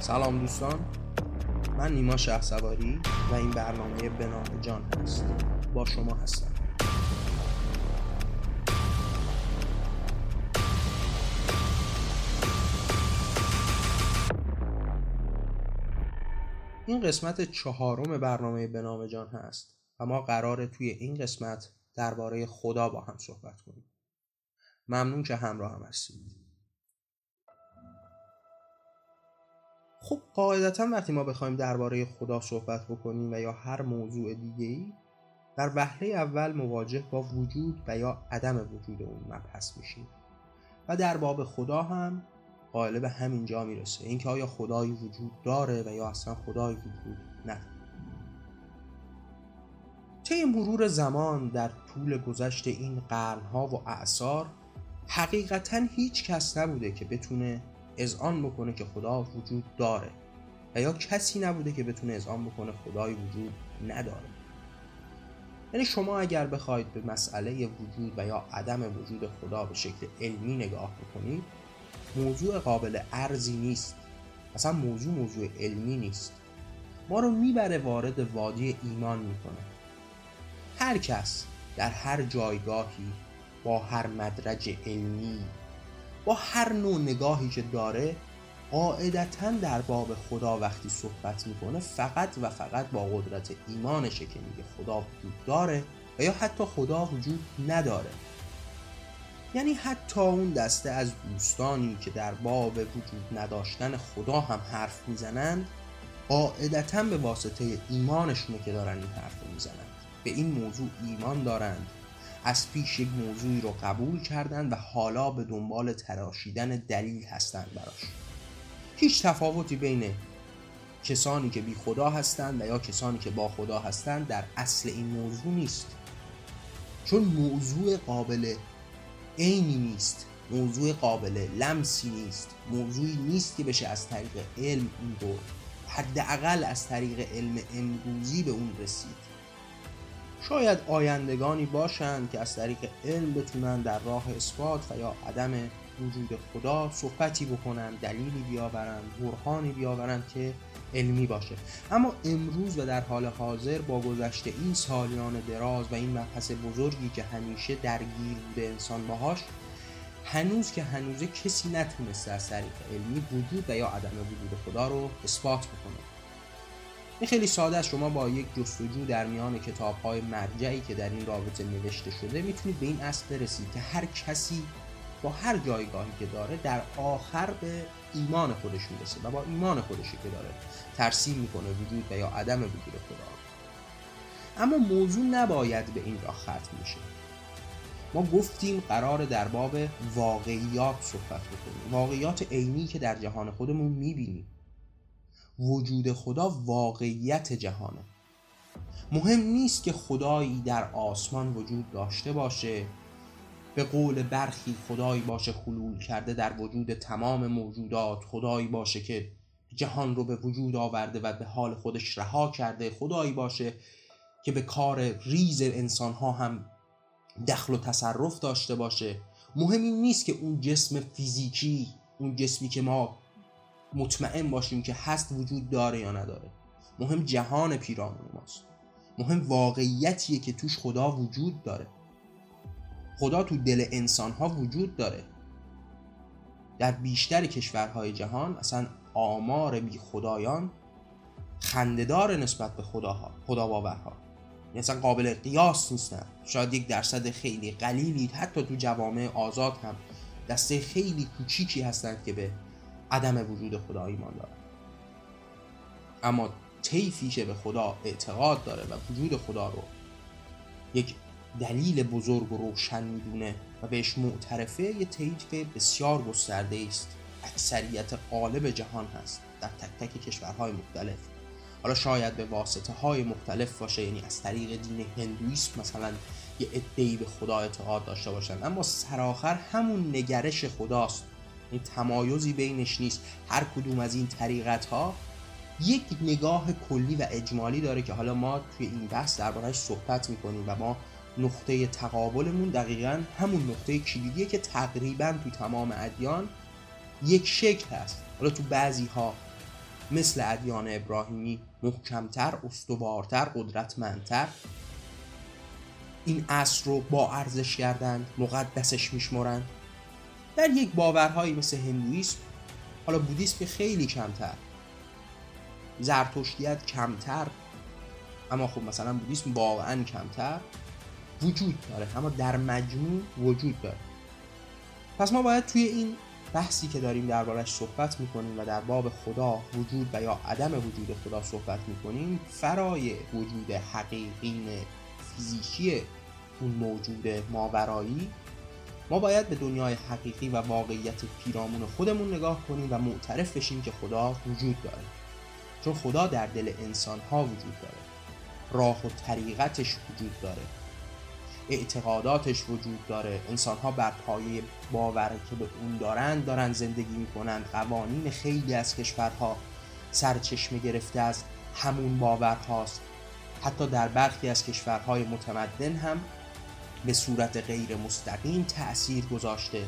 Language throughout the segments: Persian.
سلام دوستان. من نیما شه سواری و این برنامه به نام جان هست. با شما هستم. این قسمت چهارم برنامه به نام جان هست و ما قراره توی این قسمت درباره خدا با هم صحبت کنیم. ممنون که همراه هم هستید. خب قاعدتا وقتی ما بخوایم درباره خدا صحبت بکنیم و یا هر موضوع دیگه ای در وهله اول مواجه با وجود و یا عدم وجود اون مبحث میشیم. و در باب خدا هم قائل به همین جا می‌رسه. اینکه آیا خدایی وجود داره و یا اصلا خدایی وجود نداره. طی مرور زمان در طول گذشت این قرنها و اعثار حقیقتا هیچ کس نبوده که بتونه اذعان بکنه که خدا وجود داره. و یا کسی نبوده که بتونه اذعان بکنه خدای وجود نداره. یعنی شما اگر بخواید به مسئله وجود و یا عدم وجود خدا به شکل علمی نگاه بکنید موضوع قابل ارزی نیست. اصلا موضوع موضوع علمی نیست. ما رو می‌بره وارد وادی ایمان می‌کنه. هر کس در هر جایگاهی با هر مدرج علمی با هر نوع نگاهی که داره قاعدتا در باب خدا وقتی صحبت می‌کنه فقط و فقط با قدرت ایمانشه که میگه خدا وجود داره و یا حتی خدا وجود نداره. یعنی حتی اون دسته از دوستانی که در باب وجود نداشتن خدا هم حرف می‌زنند قاعدتا به واسطه ایمانشونه که دارن این حرف می‌زنند. به این موضوع ایمان دارند. از پیش یک موضوعی رو قبول کردن و حالا به دنبال تراشیدن دلیل هستند براش. هیچ تفاوتی بین کسانی که بی خدا هستند و یا کسانی که با خدا هستند در اصل این موضوع نیست. چون موضوع قابل عینی نیست موضوع قابل لمسی نیست موضوعی نیست که بشه از طریق علم این حداقل از طریق علم امروزی به اون رسید. شاید آیندگانی باشند که از طریق علم بتونن در راه اثبات و یا عدم وجود خدا صحبتی بکنن دلیلی بیاورند برهانی بیاورند که علمی باشه. اما امروز و در حال حاضر با گذشت این سالیان دراز و این مبحث بزرگی که همیشه درگیر بوده انسان باهاش هنوز که هنوزه کسی نتونسته از طریق علمی وجود و یا عدم وجود خدا رو اثبات بکنه. این خیلی ساده است. شما با یک جستجو در میان کتاب های مرجعی که در این رابطه نوشته شده می‌تونید به این اصل برسید که هر کسی با هر جایگاهی که داره در آخر به ایمان خودش می‌رسه و با ایمان خودشی که داره ترسیم می‌کنه وجود و یا عدم وجود خدا. اما موضوع نباید به این راه ختم میشه ما گفتیم قرار در باب واقعیات صحبت بکنیم. واقعیات عینی که در جهان خودمون می‌بینیم. وجود خدا واقعیت جهانه. مهم نیست که خدایی در آسمان وجود داشته باشه به قول برخی خدایی باشه خلول کرده در وجود تمام موجودات خدایی باشه که جهان رو به وجود آورده و به حال خودش رها کرده خدایی باشه که به کار ریز انسان ها هم دخل و تصرف داشته باشه. مهم این نیست که اون جسم فیزیکی اون جسمی که ما مطمئن باشیم که هست وجود داره یا نداره. مهم جهان پیرامون ماست. مهم واقعیتیه که توش خدا وجود داره. خدا تو دل انسان ها وجود داره. در بیشتر کشورهای جهان اصلا آمار بی خدایان خنددار نسبت به خداها خدا باورها یعنی اصلا قابل قیاس نیستن. شاید یک درصد خیلی قلیلی حتی تو جوامع آزاد هم دسته خیلی کوچیکی هستند که به عدم وجود خدا ایمان داره اما طیفی که به خدا اعتقاد داره و وجود خدا رو یک دلیل بزرگ و روشن می‌دونه و بهش معترفه یه طیف بسیار گسترده است اکثریت قالب جهان هست. در تک تک کشورهای مختلف. حالا شاید به واسطه های مختلف باشه یعنی از طریق دین هندویسم مثلا یه ادهی به خدا اعتقاد داشته باشن. اما سرآخر همون نگرش خداست. این تمایزی بینش نیست. هر کدوم از این طریقت ها یک نگاه کلی و اجمالی داره که حالا ما توی این بحث دربارهش صحبت می‌کنیم و ما نقطه تقابلمون دقیقا همون نقطه کلیدیه که تقریبا تو تمام ادیان یک شکل هست. حالا تو بعضی ها مثل ادیان ابراهیمی محکمتر استوارتر قدرتمندتر این اصر رو با ارزش کردند مقدسش میشمرند در یک باورهایی مثل هندویسم حالا بودیسم که خیلی کمتر. زرتشتیت کمتر. اما خب مثلا بودیسم واقعا کمتر. وجود داره اما در مجموع وجود داره. پس ما باید توی این بحثی که داریم دربارش صحبت می‌کنیم و در باب خدا وجود و یا عدم وجود خدا صحبت می‌کنیم فرای وجود حقیقین فیزیکی اون موجود ماورایی ما باید به دنیای حقیقی و واقعیت پیرامون خودمون نگاه کنیم و معترف بشیم که خدا وجود داره. چون خدا در دل انسان ها وجود داره. راه و طریقتش وجود داره. اعتقاداتش وجود داره. انسان ها بر پایه باور که به اون دارند دارن زندگی می‌کنند قوانین خیلی از کشورها سرچشمه گرفته از همون باورهاست. حتی در برخی از کشورهای متمدن هم به صورت غیر مستقیم تأثیر گذاشته.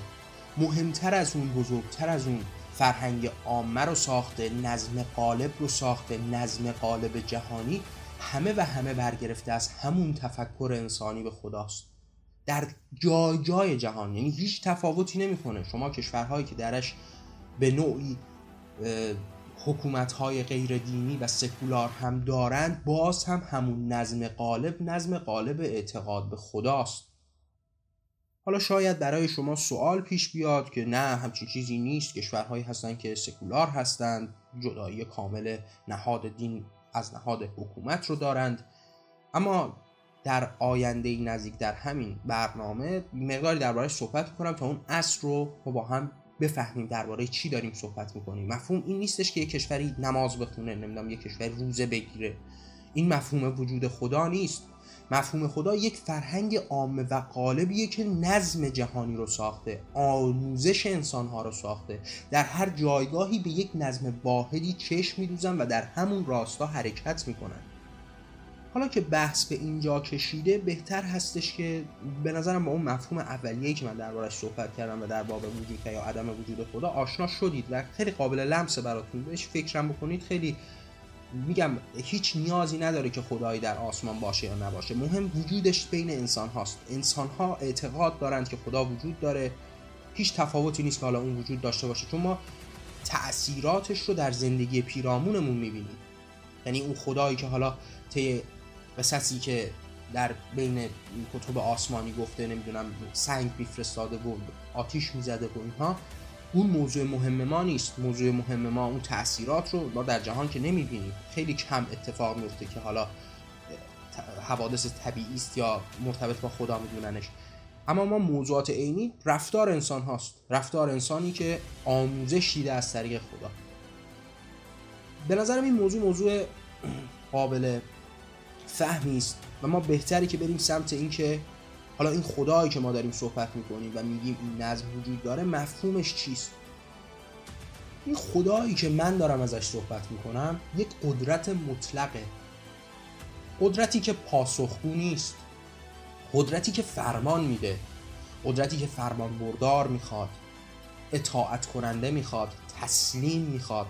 مهمتر از اون بزرگتر از اون فرهنگ عامه رو ساخته نظم قالب رو ساخته نظم قالب جهانی همه و همه برگرفته از همون تفکر انسانی به خداست. در جای جای جهان یعنی هیچ تفاوتی نمی‌کنه. شما کشورهایی که درش به نوعی حکومت های غیر دینی و سکولار هم دارند باز هم همون نظم قالب نظم قالب اعتقاد به خداست. حالا شاید برای شما سوال پیش بیاد که نه همچین چیزی نیست کشورهایی هستند که سکولار هستند جدایی کامل نهاد دین از نهاد حکومت رو دارند. اما در آینده نزدیک در همین برنامه مقداری دربارهش صحبت می‌کنم تا اون اصل رو با هم بفهمیم درباره چی داریم صحبت می‌کنیم. مفهوم این نیستش که یک کشوری نماز بخونه نمی‌دونم یک کشوری روزه بگیره. این مفهوم وجود خدا نیست. مفهوم خدا یک فرهنگ عامه و غالبیه که نظم جهانی رو ساخته آموزش انسانها رو ساخته. در هر جایگاهی به یک نظم واحدی چشم میدوزن و در همون راستا حرکت می‌کنن. حالا که بحث به اینجا کشیده بهتر هستش که به نظرم با اون مفهوم اولیه‌ای که من دربارش صحبت کردم و در باب وجود یا عدم وجود خدا آشنا شدید و خیلی قابل لمس براتون بهش فکرم بکنید خیلی میگم هیچ نیازی نداره که خدایی در آسمان باشه یا نباشه. مهم وجودش بین انسان هاست. انسان ها اعتقاد دارند که خدا وجود داره. هیچ تفاوتی نیست که حالا اون وجود داشته باشه. چون ما تأثیراتش رو در زندگی پیرامونمون می‌بینیم. یعنی اون خدایی که حالا طی قصصی که در بین کتب آسمانی گفته نمی‌دونم سنگ میفرستاده و آتیش می‌زده و اینها اون موضوع مهم ما نیست. موضوع مهم ما اون تاثیرات رو ما در جهان که نمی‌بینیم. خیلی کم اتفاق میفته که حالا حوادث طبیعی است یا مرتبط با خدا میدوننش. اما ما موضوعات عینی رفتار انسان هاست. رفتار انسانی که آموزش دیده از طریق خدا. به نظرم این موضوع موضوع قابل فهمی است و ما بهتری که بریم سمت اینکه حالا این خدایی که ما داریم صحبت می‌کنیم و میگیم این نظم وجود داره مفهومش چیست؟ این خدایی که من دارم ازش صحبت می‌کنم یک قدرت مطلقه. قدرتی که پاسخگو نیست. قدرتی که فرمان میده. قدرتی که فرمان بردار می‌خواد. اطاعت کننده می‌خواد. تسلیم می‌خواد.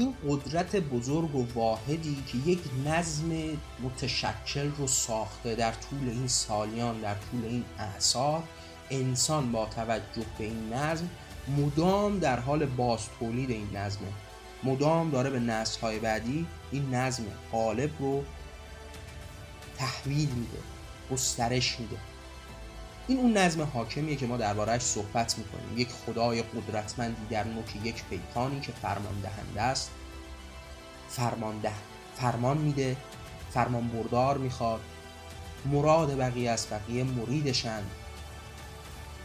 این قدرت بزرگ و واحدی که یک نظم متشکل رو ساخته در طول این سالیان در طول این اعصار انسان با توجه به این نظم مدام در حال باز تولید این نظمه. مدام داره به نسل های بعدی این نظم غالب رو تحویل میده گسترش میده. این اون نظم حاکمیه که ما دربارهش صحبت می‌کنیم. یک خدای قدرتمندی در نوک یک پیکانی که فرمان دهنده است. فرمان ده فرمان میده فرمان بردار می‌خواد. مراد بقیه است بقیه مریدشن.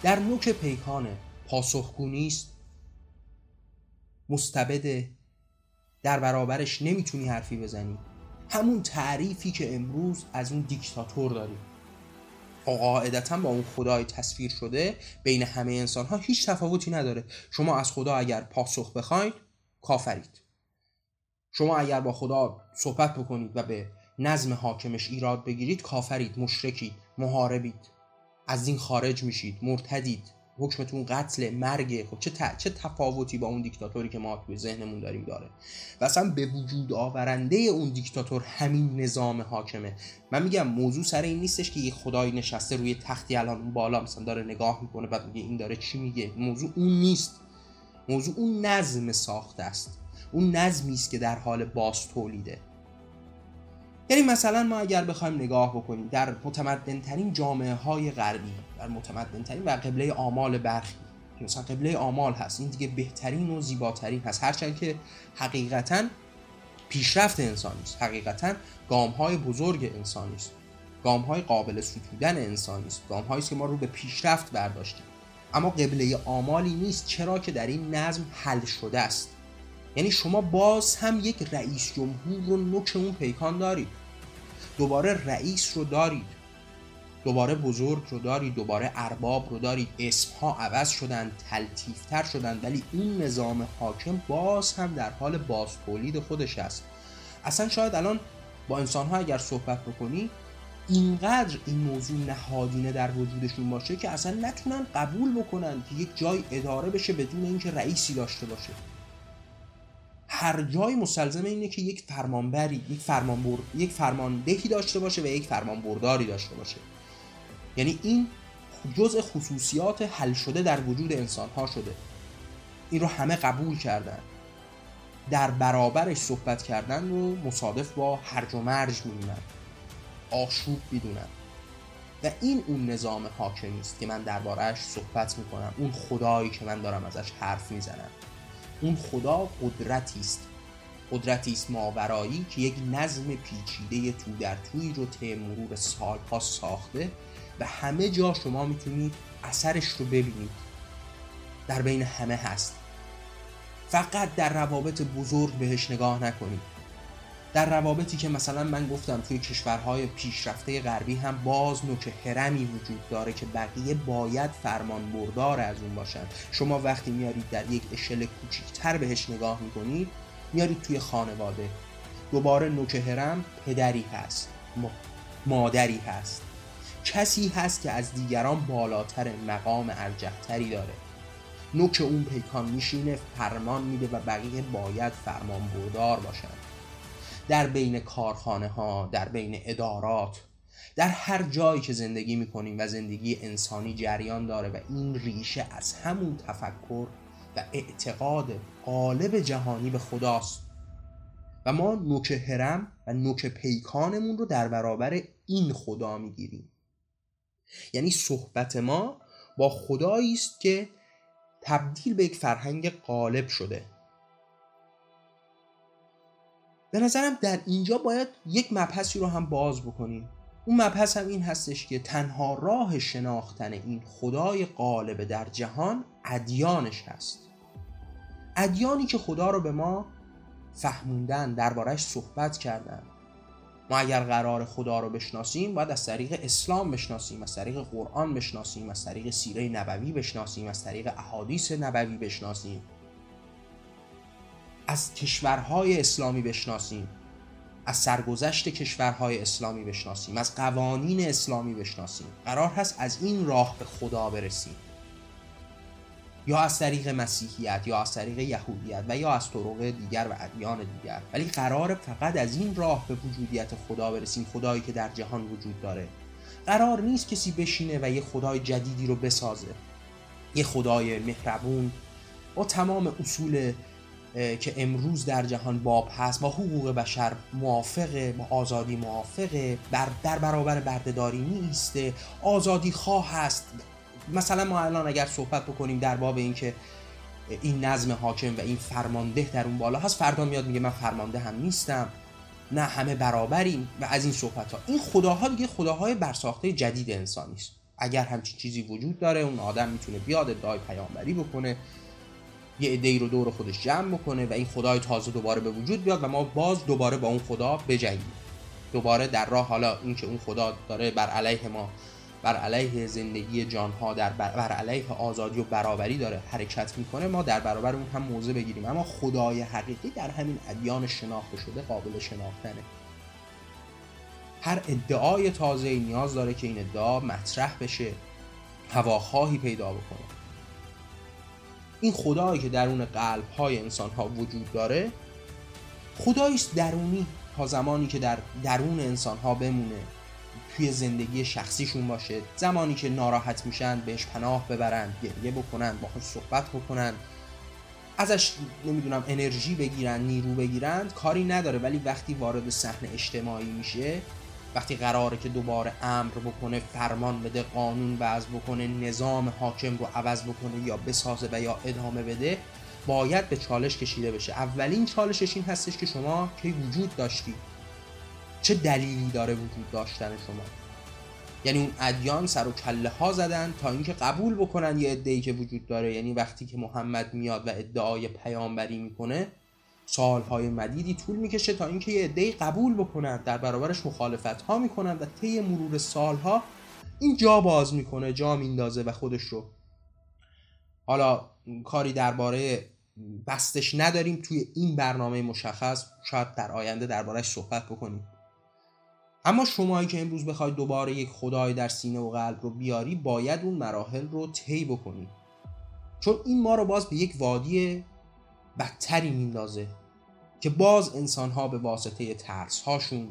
در نوک پیکانه پاسخگو نیست مستبده در برابرش نمی‌تونی حرفی بزنی. همون تعریفی که امروز از اون دیکتاتور داریم. قاعدتا با اون خدای تصویر شده بین همه انسان ها هیچ تفاوتی نداره. شما از خدا اگر پاسخ بخواید کافرید. شما اگر با خدا صحبت بکنید و به نظم حاکمش ایراد بگیرید کافرید مشرکید محاربید. از این خارج میشید مرتدید. حکمتون قتل مرگ خب چه, چه تفاوتی با اون دیکتاتوری که ما توی ذهنمون داریم داره؟ و اصلا به وجود آورنده اون دیکتاتور همین نظام حاکمه. من میگم موضوع سر این نیستش که یه خدایی نشسته روی تختی الان بالا مثلا داره نگاه می‌کنه بعد میگه این داره چی میگه. موضوع اون نیست. موضوع اون نظم ساخته است. اون نظمی است که در حال باز تولیده یعنی مثلا ما اگر بخوایم نگاه بکنیم در متمدنترین جامعه های غربی در متمدنترین و قبله آمال برخی مثلا قبله آمال هست این دیگه بهترین و زیباترین هست. هرچند که حقیقتا پیشرفت انسانی است. حقیقتا گام های بزرگ انسانی است. گام های قابل ستودن انسانی است. گام هایی که ما رو به پیشرفت برداشتیم اما قبله آمالی نیست چرا که در این نظم حل شده است. یعنی شما باز هم یک رئیس جمهور رو نوک اون پیکان دارید. دوباره رئیس رو دارید. دوباره بزرگ رو دارید دوباره ارباب رو دارید. اسم ها عوض شدن تلتیفتر شدن ولی این نظام حاکم باز هم در حال باز تولید خودش است. اصلا شاید الان با انسان ها اگر صحبت بکنی اینقدر این موضوع نهادینه در وجودشون باشه که اصلا نتونن قبول بکنن که یک جای اداره بشه بدون اینکه رئیسی داشته باشه. هر جای مستلزم اینه که یک فرمانبری یک فرمان یک فرماندهی داشته باشه و یک فرمانبرداری داشته باشه. یعنی این جزء خصوصیات حل شده در وجود انسان ها شده. این رو همه قبول کردن. در برابرش صحبت کردن رو مصادف با هرج و مرج می‌بینن آشوب می‌دونن. و این اون نظام حاکمی است که من دربارهش صحبت می‌کنم اون خدایی که من دارم ازش حرف می‌زنم. اون خدا قدرتی است. قدرتی است ماورایی که یک نظم پیچیده تو در توی رو طی مرور سالها ساخته و همه جا شما می‌تونید اثرش رو ببینید. در بین همه هست. فقط در روابط بزرگ بهش نگاه نکنید. در روابطی که مثلا من گفتم توی کشورهای پیشرفته غربی هم باز نوک هرمی وجود داره که بقیه باید فرمان بردار از اون باشن. شما وقتی میارید در یک اشل کوچیکتر بهش نگاه می‌کنید میارید توی خانواده. دوباره نوک هرم پدری هست مادری هست. کسی هست که از دیگران بالاتر مقام ارجحتری داره. نوک اون پیکان میشینه فرمان میده و بقیه باید فرمان بردار باشن. در بین کارخانه ها در بین ادارات در هر جایی که زندگی می‌کنیم و زندگی انسانی جریان داره و این ریشه از همون تفکر و اعتقاد قالب جهانی به خداست. و ما نوک هرم و نوک پیکانمون رو در برابر این خدا می‌گیریم. یعنی صحبت ما با خدایی است که تبدیل به یک فرهنگ غالب شده. به نظرم در اینجا باید یک مبحثی رو هم باز بکنیم. اون مبحث هم این هستش که تنها راه شناختن این خدای قالب در جهان ادیانش هست. ادیانی که خدا رو به ما فهموندن دربارش صحبت کردن. ما اگر قرار خدا رو بشناسیم باید از طریق اسلام بشناسیم از طریق قرآن بشناسیم از طریق سیره نبوی بشناسیم از طریق احادیث نبوی بشناسیم. از کشورهای اسلامی بشناسیم. از سرگذشت کشورهای اسلامی بشناسیم. از قوانین اسلامی بشناسیم. قرار هست از این راه به خدا برسیم. یا از طریق مسیحیت یا از طریق یهودیت و یا از طرق دیگر و ادیان دیگر. ولی قرار فقط از این راه به وجودیت خدا برسیم خدایی که در جهان وجود داره. قرار نیست کسی بشینه و یه خدای جدیدی رو بسازه. یه خدای مهربون. با تمام اصول که امروز در جهان باب هست با حقوق بشر موافقه با آزادی موافقه بر در برابر بردهداری نیسته آزادی خواه هست مثلا ما الان اگر صحبت بکنیم در باب اینکه این نظم حاکم و این فرمانده در اون بالا هست فردا میاد میگه من فرمانده هم نیستم. نه همه برابریم و از این صحبت ها این خداها دیگه خداهای برساخته جدید انسانی است اگر همچین چیزی وجود داره اون آدم می‌تونه بیاد ادعای پیامبری بکنه. یه عده رو دور خودش جمع بکنه و این خدای تازه دوباره به وجود بیاد و ما باز دوباره با اون خدا بجنگیم. دوباره در راه حالا اینکه اون خدا داره بر علیه ما بر علیه زندگی جانها در بر علیه آزادی و برابری داره حرکت می‌کنه ما در برابر اون هم موضع بگیریم. اما خدای حقیقی در همین ادیان شناخته شده قابل شناختنه. هر ادعای تازه نیاز داره که این ادعا مطرح بشه هواخواهی پیدا بکنه. این خدایی که درون قلب های انسان ها وجود داره خدایی درونی تا زمانی که در درون انسان ها بمونه توی زندگی شخصیشون باشه. زمانی که ناراحت میشن بهش پناه ببرن گریه بکنن با صحبت بکنن ازش نمی‌دونم انرژی بگیرن نیرو بگیرن کاری نداره. ولی وقتی وارد صحنه اجتماعی میشه وقتی قراره که دوباره امر بکنه فرمان بده قانون وضع بکنه نظام حاکم رو عوض بکنه یا بسازه و یا ادامه بده باید به چالش کشیده بشه. اولین چالشش این هستش که شما کی وجود داشتی؟ چه دلیلی داره وجود داشتن شما؟ یعنی اون ادیان سر و کله ها زدن تا اینکه قبول بکنن یه ادعی که وجود داره. یعنی وقتی که محمد میاد و ادعای پیامبری می‌کنه سالهای مدیدی طول می‌کشه تا اینکه یه ادعی قبول بکنن در برابرش مخالفت ها می‌کنن و طی مرور سالها این جا باز می‌کنه جا میندازه و خودش رو. حالا کاری درباره بستش نداریم توی این برنامه مشخص شاید در آینده دربارهش صحبت بکنیم. اما شمایی که امروز بخوای دوباره یک خدای در سینه و قلب رو بیاری باید اون مراحل رو طی بکنی. چون این ما رو باز به یک وادی بدتری میندازه که باز انسان ها به واسطه ترس هاشون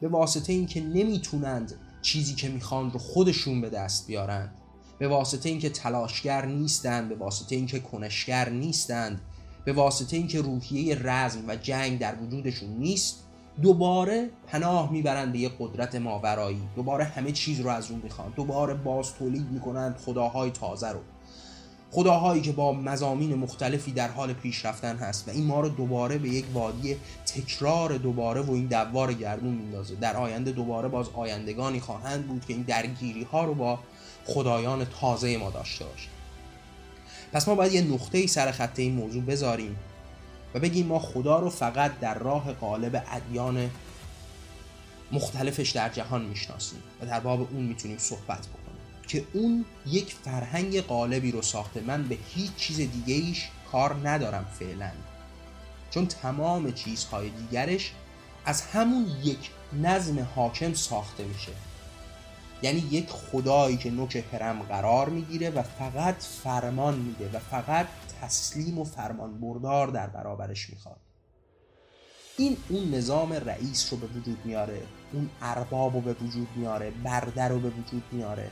به واسطه اینکه نمی‌تونند چیزی که می‌خوان رو خودشون به دست بیارند به واسطه اینکه تلاشگر نیستند به واسطه اینکه کنشگر نیستند به واسطه اینکه روحیه رزم و جنگ در وجودشون نیست دوباره پناه می‌برند به یک قدرت ماورایی دوباره همه چیز رو از اون می‌خوان دوباره باز تولید می‌کنند خداهای تازه رو. خداهایی که با مزامین مختلفی در حال پیشرفتن هست و این ما رو دوباره به یک وادی تکرار دوباره و این دوار گردون میندازه. در آینده دوباره باز آیندگانی خواهند بود که این درگیری ها رو با خدایان تازه ما داشته باشه پس ما باید یه نقطه سر خط این موضوع بذاریم و بگیم ما خدا رو فقط در راه قالب ادیان مختلفش در جهان می‌شناسیم و در باب اون می‌تونیم صحبت بکنیم. که اون یک فرهنگ قالبی رو ساخته. من به هیچ چیز دیگه ایش کار ندارم فعلا. چون تمام چیزهای دیگرش از همون یک نظم حاکم ساخته میشه. یعنی یک خدایی که نوک هرم قرار می‌گیره و فقط فرمان میده و فقط تسلیم و فرمان بردار در برابرش می‌خواد. این اون نظام رئیس رو به وجود میاره اون ارباب رو به وجود میاره برده رو به وجود میاره.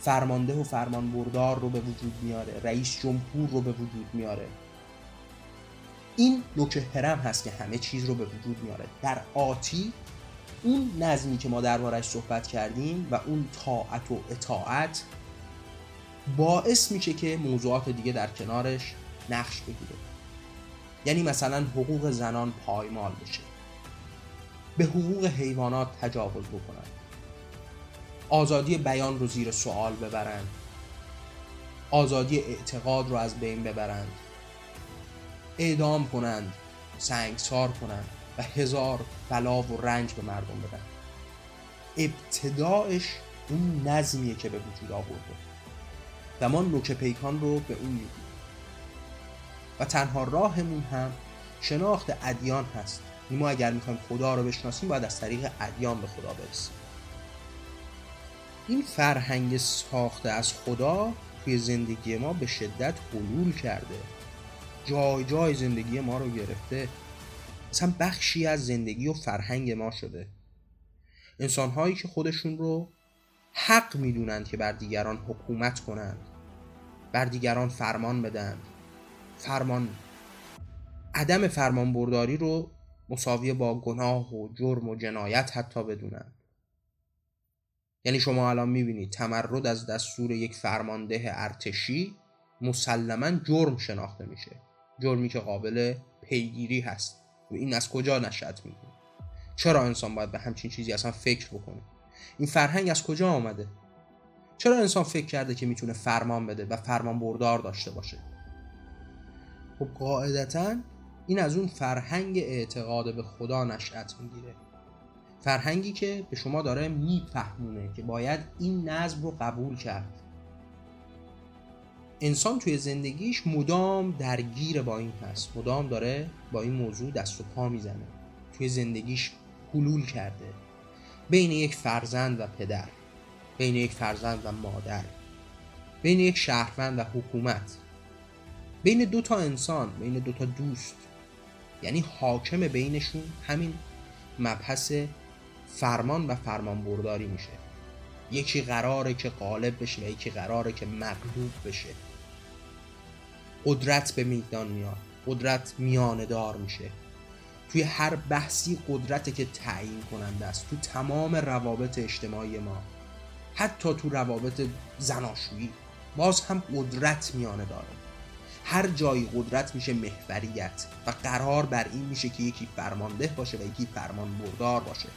فرمانده و فرمان بردار رو به وجود میاره. رئیس جمهور رو به وجود میاره. این نوک هرم هست که همه چیز رو به وجود میاره. در آتی اون نظمی که ما دربارش صحبت کردیم و اون طاعت و اطاعت باعث میشه که موضوعات دیگه در کنارش نقش بگیره. یعنی مثلا حقوق زنان پایمال بشه. به حقوق حیوانات تجاوز بکنن. آزادی بیان رو زیر سوال ببرند. آزادی اعتقاد رو از بین ببرند. اعدام کنند سنگسار کنند و هزار بلا و رنج به مردم بدن. ابتداعش اون نظمیه که به وجود آورده. و ما نوک پیکان رو به اون میدیم و تنها راهمون هم شناخت ادیان هست. ما اگر می‌خوایم خدا رو بشناسیم باید از طریق ادیان به خدا برسیم. این فرهنگ ساخته از خدا توی زندگی ما به شدت حلول کرده. جای جای زندگی ما رو گرفته. اصلا بخشی از زندگی و فرهنگ ما شده. انسان هایی که خودشون رو حق می‌دونند که بر دیگران حکومت کنند بر دیگران فرمان بدند. فرمان عدم فرمان برداری رو مساویه با گناه و جرم و جنایت حتی بدونند. یعنی شما الان می‌بینید تمرد از دستور یک فرمانده ارتشی مسلما جرم شناخته میشه. جرمی که قابل پیگیری هست. و این از کجا نشأت می‌گیره چرا انسان باید به همچین چیزی اصلا فکر بکنه؟ این فرهنگ از کجا آمده؟ چرا انسان فکر کرده که می‌تونه فرمان بده و فرمان بردار داشته باشه؟ خب قاعدتا این از اون فرهنگ اعتقاد به خدا نشأت می‌گیره. فرهنگی که به شما داره میفهمونه که باید این نظم رو قبول کرد. انسان توی زندگیش مدام درگیر با این هست. مدام داره با این موضوع دست و پا می‌زنه. توی زندگیش حلول کرده. بین یک فرزند و پدر بین یک فرزند و مادر بین یک شهروند و حکومت بین دو تا انسان بین دو تا دوست. یعنی حاکم بینشون همین مبحث فرمان و فرمان برداری میشه. یکی قراره که غالب بشه یکی قراره که مغلوب بشه. قدرت به میدان میاد. قدرت میانه دار میشه. توی هر بحثی قدرت که تعیین کننده است. تو تمام روابط اجتماعی ما. حتی تو روابط زناشویی. باز هم قدرت میانه داره هر جایی قدرت میشه محوریت. و قرار بر این میشه که یکی فرمانده باشه و یکی فرمان بردار باشه.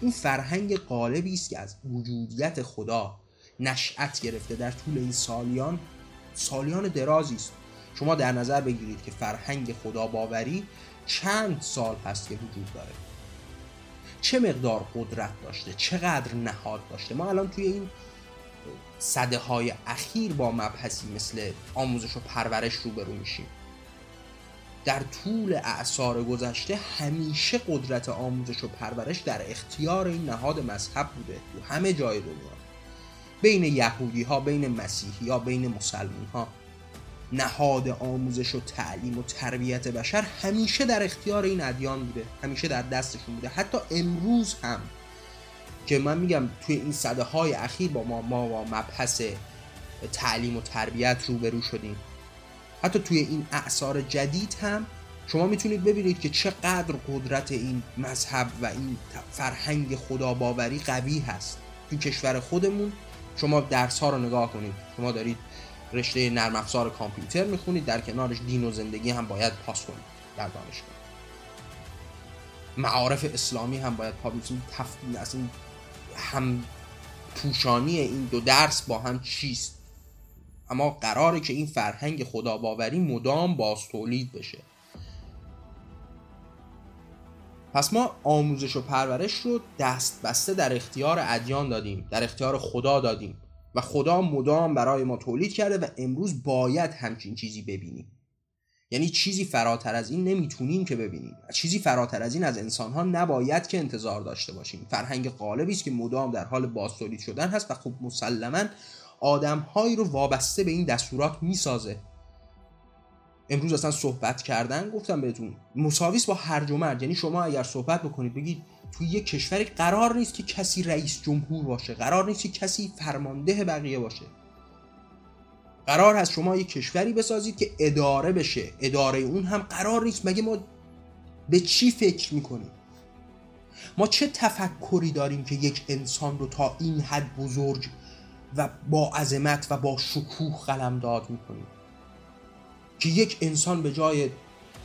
این فرهنگ قالبی است که از وجودیت خدا نشأت گرفته در طول این سالیان سالیان درازی است. شما در نظر بگیرید که فرهنگ خدا باوری چند سال هست که وجود داره. چه مقدار قدرت داشته؟ چقدر نهاد داشته؟ ما الان توی این صده های اخیر با مبحثی مثل آموزش و پرورش روبرو میشیم. در طول اعثار گذشته همیشه قدرت آموزش و پرورش در اختیار این نهاد مذهب بوده تو همه جای دنیا. بین یهودی ها بین مسیحی ها بین مسلمان ها نهاد آموزش و تعلیم و تربیت بشر همیشه در اختیار این ادیان بوده همیشه در دستشون بوده. حتی امروز هم که من میگم توی این صده های اخیر با ما, ما با مبحث تعلیم و تربیت روبرو شدیم. حتی توی این اعثار جدید هم شما می‌تونید ببینید که چقدر قدرت این مذهب و این فرهنگ خدا باوری قوی هست. توی کشور خودمون شما درس ها رو نگاه کنید. شما دارید رشته نرم افزار کامپیوتر می‌خونید در کنارش دین و زندگی هم باید پاس کنید در دانشگاه. معارف اسلامی هم باید پا تفصیل از این هم پوشانی این دو درس با هم چیست؟ اما قراره که این فرهنگ خدا باوری مدام باز تولید بشه. پس ما آموزش و پرورش رو دست بسته در اختیار ادیان دادیم در اختیار خدا دادیم و خدا مدام برای ما تولید کرده و امروز باید همچین چیزی ببینیم. یعنی چیزی فراتر از این نمی‌تونیم که ببینیم چیزی فراتر از این از انسان ها نباید که انتظار داشته باشیم. فرهنگ قالبی است که مدام در حال بازتولید شدن هست و خب مسلما آدمهایی رو وابسته به این دستورات می‌سازه. امروز اصلا صحبت کردن گفتم بهتون. مساویس با هرج و یعنی شما اگر صحبت بکنید بگید توی یک کشوری قرار نیست که کسی رئیس جمهور باشه. قرار نیست که کسی فرمانده بقیه باشه. قرار هست شما یک کشوری بسازید که اداره بشه. اداره اون هم قرار نیست. مگه ما به چی فکر می‌کنیم؟ ما چه تفکری داریم که یک انسان رو تا این حد بزرگ و با عظمت و با شکوه قلمداد می‌کنیم که یک انسان به جای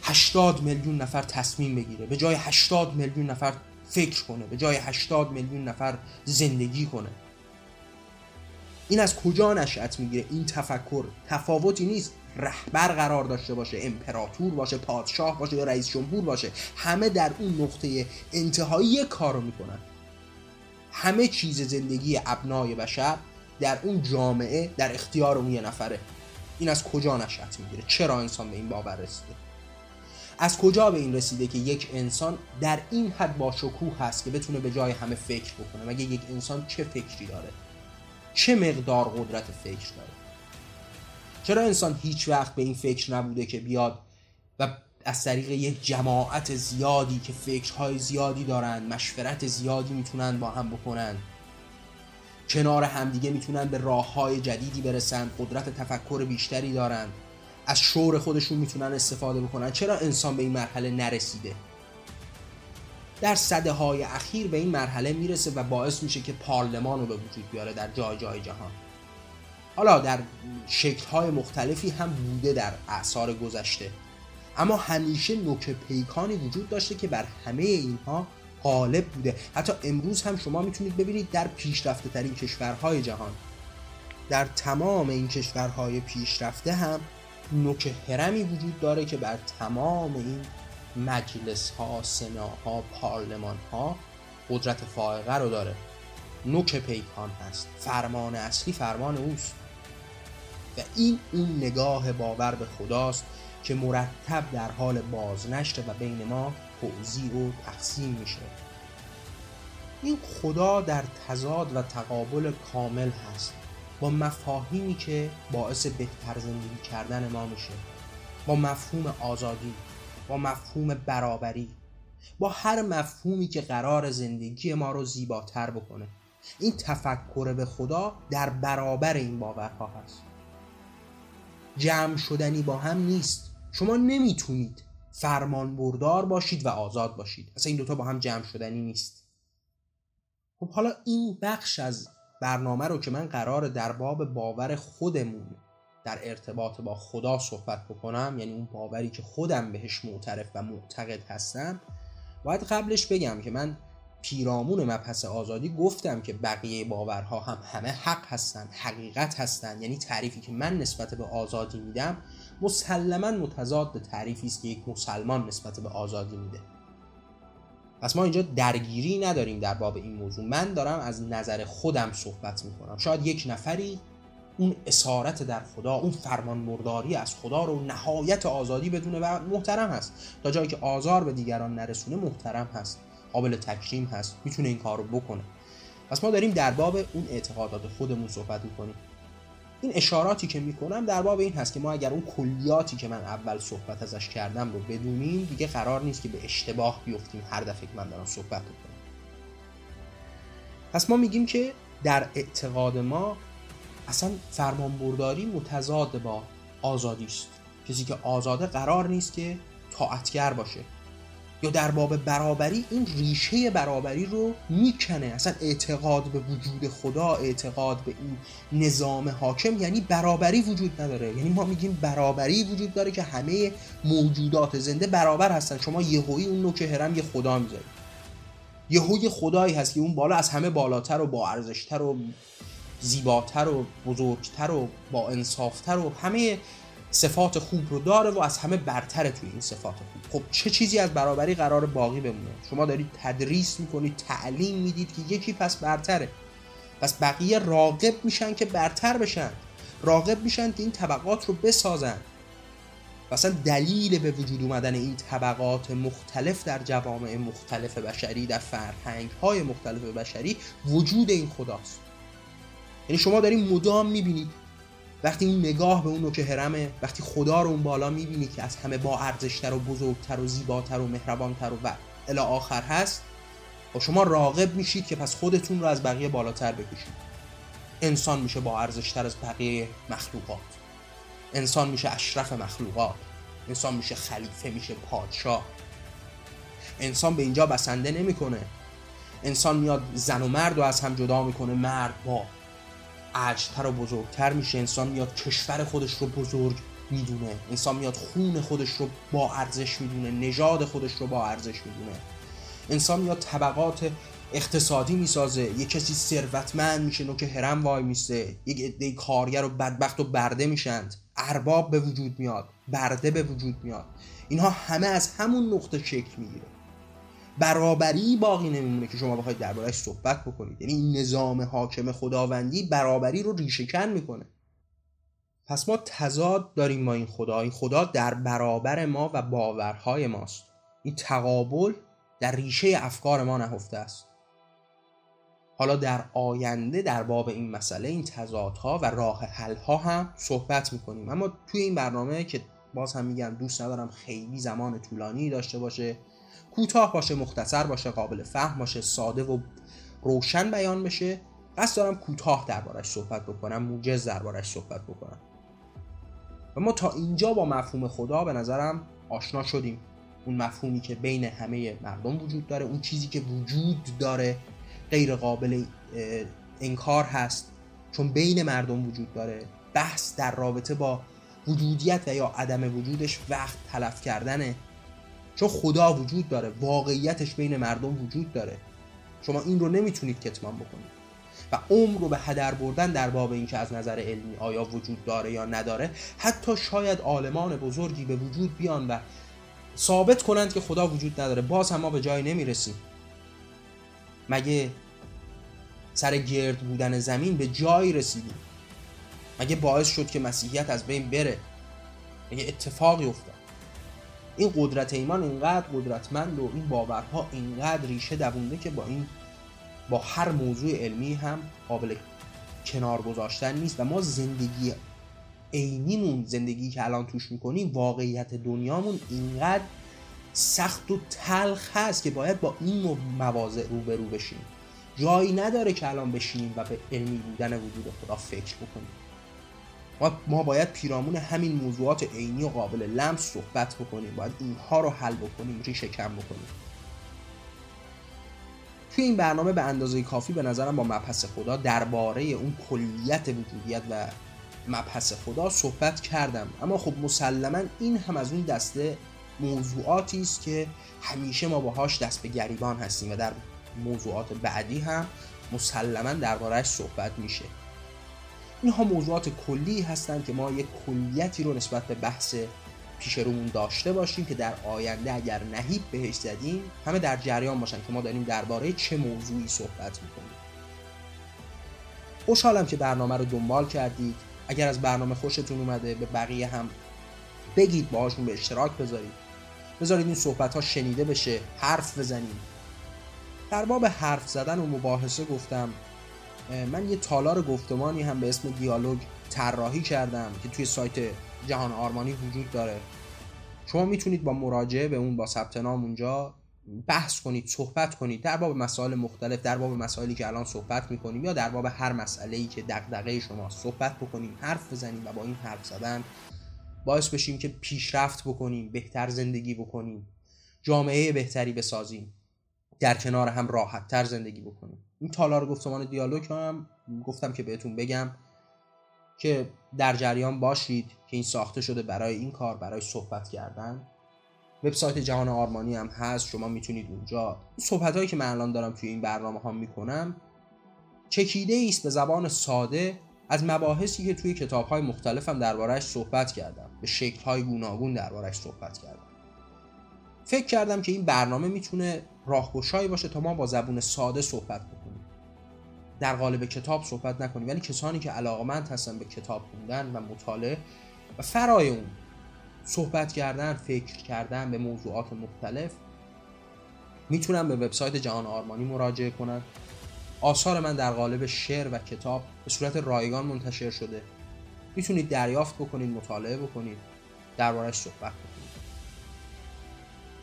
80 میلیون نفر تصمیم بگیره به جای 80 میلیون نفر فکر کنه به جای 80 میلیون نفر زندگی کنه. این از کجا نشأت می‌گیره؟ این تفکر تفاوتی نیست. رهبر قرار داشته باشه امپراتور باشه پادشاه باشه یا رئیس جمهور باشه همه در اون نقطه انتهایی کارو می‌کنن. همه چیز زندگی ابنای بشر در اون جامعه در اختیار اون یه نفره. این از کجا نشأت می‌گیره؟ چرا انسان به این باور رسیده؟ از کجا به این رسیده که یک انسان در این حد با شکوه هست که بتونه به جای همه فکر بکنه؟ مگه یک انسان چه فکری داره؟ چه مقدار قدرت فکر داره؟ چرا انسان هیچ وقت به این فکر نبوده که بیاد و از طریق یک جماعت زیادی که فکرهای زیادی دارن مشورت زیادی می‌تونن با هم بکنن؟ کنار همدیگه می‌تونن به راه های جدیدی برسن قدرت تفکر بیشتری دارن. از شور خودشون می‌تونن استفاده بکنن. چرا انسان به این مرحله نرسیده؟ در صده های اخیر به این مرحله می‌رسه و باعث میشه که پارلمان رو به وجود بیاره در جای جای جهان. حالا در شکل های مختلفی هم بوده در اعثار گذشته. اما همیشه نوک پیکانی وجود داشته که بر همه اینها غالب بوده. حتی امروز هم شما می‌تونید ببینید در پیشرفته ترین کشورهای جهان در تمام این کشورهای پیشرفته هم نوک هرمی وجود داره که بر تمام این مجلس ها سناها پارلمان ها قدرت فائقه رو داره. نوک پیکان هست. فرمان اصلی فرمان اوست. و این اون نگاه باور به خداست که مرتب در حال بازنشته و بین ما توضیح و تقسیم میشه. این خدا در تضاد و تقابل کامل هست. با مفاهیمی که باعث بهتر زندگی کردن ما میشه. با مفهوم آزادی با مفهوم برابری با هر مفهومی که قرار زندگی ما رو زیباتر بکنه. این تفکر به خدا در برابر این باورها هست. جمع شدنی با هم نیست. شما نمی‌تونید فرمان بردار باشید و آزاد باشید. اصلا این دوتا با هم جمع شدنی نیست. خب حالا این بخش از برنامه رو که من قرار در باب باور خودمون در ارتباط با خدا صحبت بکنم یعنی اون باوری که خودم بهش معترف و معتقد هستم باید قبلش بگم که من پیرامون مبحث آزادی گفتم که بقیه باورها هم همه حق هستن حقیقت هستن. یعنی تعریفی که من نسبت به آزادی میدم مسلما متضاد تعریفی است که یک مسلمان نسبت به آزادی میده. پس ما اینجا درگیری نداریم در باب این موضوع. من دارم از نظر خودم صحبت می‌کنم. شاید یک نفری اون اسارت در خدا اون فرمان مرداری از خدا رو نهایت آزادی بدونه و محترم هست. تا جایی که آزار به دیگران نرسونه محترم هست. قابل تکریم هست. می‌تونه این کار رو بکنه. پس ما داریم در باب اون اعتقادات خودمون صحبت می‌کنیم. این اشاراتی که می‌کنم در باب این هست که ما اگر اون کلیاتی که من اول صحبت ازش کردم رو بدونیم دیگه قرار نیست که به اشتباه بیفتیم. هر دفعه که من دارم صحبت می‌کنم. پس ما میگیم که در اعتقاد ما اصلا فرمانبرداری متضاد با آزادی است. کسی که آزاده قرار نیست که طاعتگر باشه. یا در باب برابری این ریشه برابری رو می‌کنه. اصلا اعتقاد به وجود خدا اعتقاد به این نظام حاکم یعنی برابری وجود نداره. یعنی ما میگیم برابری وجود داره که همه موجودات زنده برابر هستن. شما یهویی اون نوک هرم یه خدا می‌ذارید یهوی خدایی هست که اون بالا از همه بالاتر و با ارزشتر و زیباتر و بزرگتر و با انصافتر و همه صفات خوب رو داره و از همه برتره توی این صفات خوب. خب چه چیزی از برابری قرار باقی بمونه؟ شما دارید تدریس می‌کنید تعلیم می‌دید که یکی پس برتره. پس بقیه راقب میشن که برتر بشن. راقب میشن که این طبقات رو بسازن. مثلا دلیل به وجود اومدن این طبقات مختلف در جوامع مختلف بشری در فرهنگ های مختلف بشری وجود این خداست. یعنی شما دارین مدام می‌بینید وقتی این نگاه به اون نوک هرمه وقتی خدا رو اون بالا می‌بینی که از همه با ارزشتر و بزرگتر و زیباتر و مهربانتر و الی آخر هست و شما راغب میشید که پس خودتون رو از بقیه بالاتر بکشید. انسان میشه با ارزشتر از بقیه مخلوقات. انسان میشه اشرف مخلوقات. انسان میشه خلیفه میشه پادشاه. انسان به اینجا بسنده نمی‌کنه. انسان میاد زن و مرد رو از هم جدا می‌کنه مرد با عجتر و بزرگتر میشه. انسان میاد کشور خودش رو بزرگ می‌دونه. انسان میاد خون خودش رو با ارزش می‌دونه. نژاد خودش رو با ارزش می‌دونه. انسان میاد طبقات اقتصادی می‌سازه. یه کسی ثروتمند میشه نوک هرم وای میسته. یک عده کارگر و بدبخت و برده میشند ارباب به وجود میاد. برده به وجود میاد. اینها همه از همون نقطه شکل می‌گیره. برابری باقی نمیمونه که شما بخواید دربارهش صحبت بکنید. یعنی این نظام حاکم خداوندی برابری رو ریشهکن می‌کنه. پس ما تضاد داریم با این خدا. این خدا در برابر ما و باورهای ماست. این تقابل در ریشه افکار ما نهفته است. حالا در آینده در باب این مسئله این تضادها و راه حلها هم صحبت می‌کنیم. اما توی این برنامه که باز هم میگم دوست ندارم خیلی زمان طولانی داشته باشه کوتاه باشه مختصر باشه قابل فهم باشه ساده و روشن بیان بشه. قصد دارم کوتاه دربارش صحبت بکنم موجز دربارش صحبت بکنم. و ما تا اینجا با مفهوم خدا به نظرم آشنا شدیم. اون مفهومی که بین همه مردم وجود داره اون چیزی که وجود داره غیر قابل انکار هست چون بین مردم وجود داره. بحث در رابطه با وجودیت و یا عدم وجودش وقت تلف کردنه. چون خدا وجود داره واقعیتش بین مردم وجود داره. شما این رو نمی‌تونید کتمان بکنید. و عمر رو به هدر بردن در باب اینکه از نظر علمی آیا وجود داره یا نداره حتی شاید عالمان بزرگی به وجود بیان و ثابت کنند که خدا وجود نداره. باز هم ما به جای نمی‌رسیم. مگه سر گرد بودن زمین به جایی رسیدیم؟ مگه باعث شد که مسیحیت از بین بره؟ مگه اتفاقی افتاد؟ این قدرت ایمان اینقدر قدرتمند و این باورها اینقدر ریشه دوونده که با این با هر موضوع علمی هم قابل کنار گذاشتن نیست. و ما زندگی عینیمون زندگی که الان توش می‌کنیم واقعیت دنیامون اینقدر سخت و تلخ هست که باید با این مواضع روبرو بشیم. جایی نداره که الان بشینیم و به علمی بودن وجود خدا فکر بکنیم. ما باید پیرامون همین موضوعات عینی و قابل لمس صحبت بکنیم. باید اینها رو حل بکنیم ریشه کم بکنیم. توی این برنامه به اندازه کافی به نظرم با مبحث خدا درباره اون کلیت وجودیت و مبحث خدا صحبت کردم. اما خب مسلما این هم از اون دسته موضوعاتی است که همیشه ما باهاش دست به گریبان هستیم و در موضوعات بعدی هم مسلما دربارهش صحبت میشه. اینها موضوعات کلی هستند که ما یک کلیتی رو نسبت به بحث پیش رومون داشته باشیم که در آینده اگر نهیب بهش زدیم همه در جریان باشن که ما داریم درباره چه موضوعی صحبت می‌کنیم. خوشحالم که برنامه رو دنبال کردید. اگر از برنامه خوشتون اومده به بقیه هم بگید باهاشون به اشتراک بذارید. بذارید این صحبت ها شنیده بشه حرف بزنیم. در باب حرف زدن و مباحثه گفتم من یه تالار گفتمانی هم به اسم دیالوگ طراحی کردم که توی سایت جهان آرمانی وجود داره. شما می‌تونید با مراجعه به اون با ثبت نام اونجا بحث کنید صحبت کنید در باب مسائل مختلف در باب مسائلی که الان صحبت می‌کنیم یا در باب هر مسئله ای که دغدغه شما صحبت بکنیم حرف بزنیم و با این حرف زدن باعث بشیم که پیشرفت بکنیم بهتر زندگی بکنیم جامعه بهتری بسازیم. در کنار هم راحت تر زندگی بکنیم این تالار گفتمان دیالوگ هم گفتم که بهتون بگم که در جریان باشید که این ساخته شده برای این کار برای صحبت کردن. وبسایت جهان آرمانی هم هست شما می‌تونید اونجا. صحبت هایی که من الان دارم توی این برنامه ها می‌کنم چکیده است به زبان ساده از مباحثی که توی کتاب های مختلف هم دربارهش صحبت کردم. به شکل های گوناگون دربارهش صحبت کردم. فکر کردم که این برنامه می‌تونه راهگشایی باشه تا ما با زبون ساده صحبت بکنیم. در قالب کتاب صحبت نکنیم. ولی کسانی که علاقمند هستن به کتاب خوندن و مطالعه و فرای اون صحبت کردن فکر کردن به موضوعات مختلف می‌تونن به وبسایت جهان آرمانی مراجعه کنن. آثار من در قالب شعر و کتاب به صورت رایگان منتشر شده. می‌تونید دریافت بکنید مطالعه بکنید. دربارش صحبت بکنید.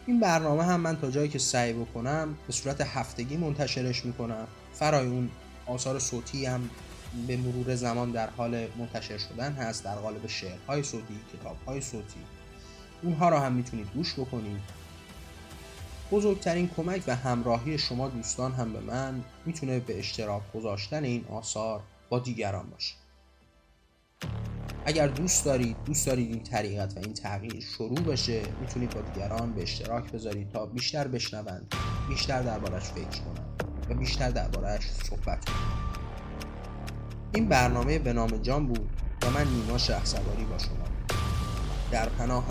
این برنامه هم من تا جایی که سعی بکنم به صورت هفتگی منتشرش می‌کنم. فرای اون آثار صوتی هم به مرور زمان در حال منتشر شدن هست در قالب شعرهای صوتی کتابهای صوتی. اونها را هم می‌تونید گوش بکنید. بزرگترین کمک و همراهی شما دوستان هم به من می‌تونه به اشتراک گذاشتن این آثار با دیگران باشه. اگر دوست دارید دوست دارید این طریقت و این تغییر شروع بشه می‌تونید با دیگران به اشتراک بذارید تا بیشتر بشنوند بیشتر دربارش فکر کنند و بیشتر دربارش صحبت کنند. این برنامه به نام جان بود و من نیما شهسواری با شما. در پناه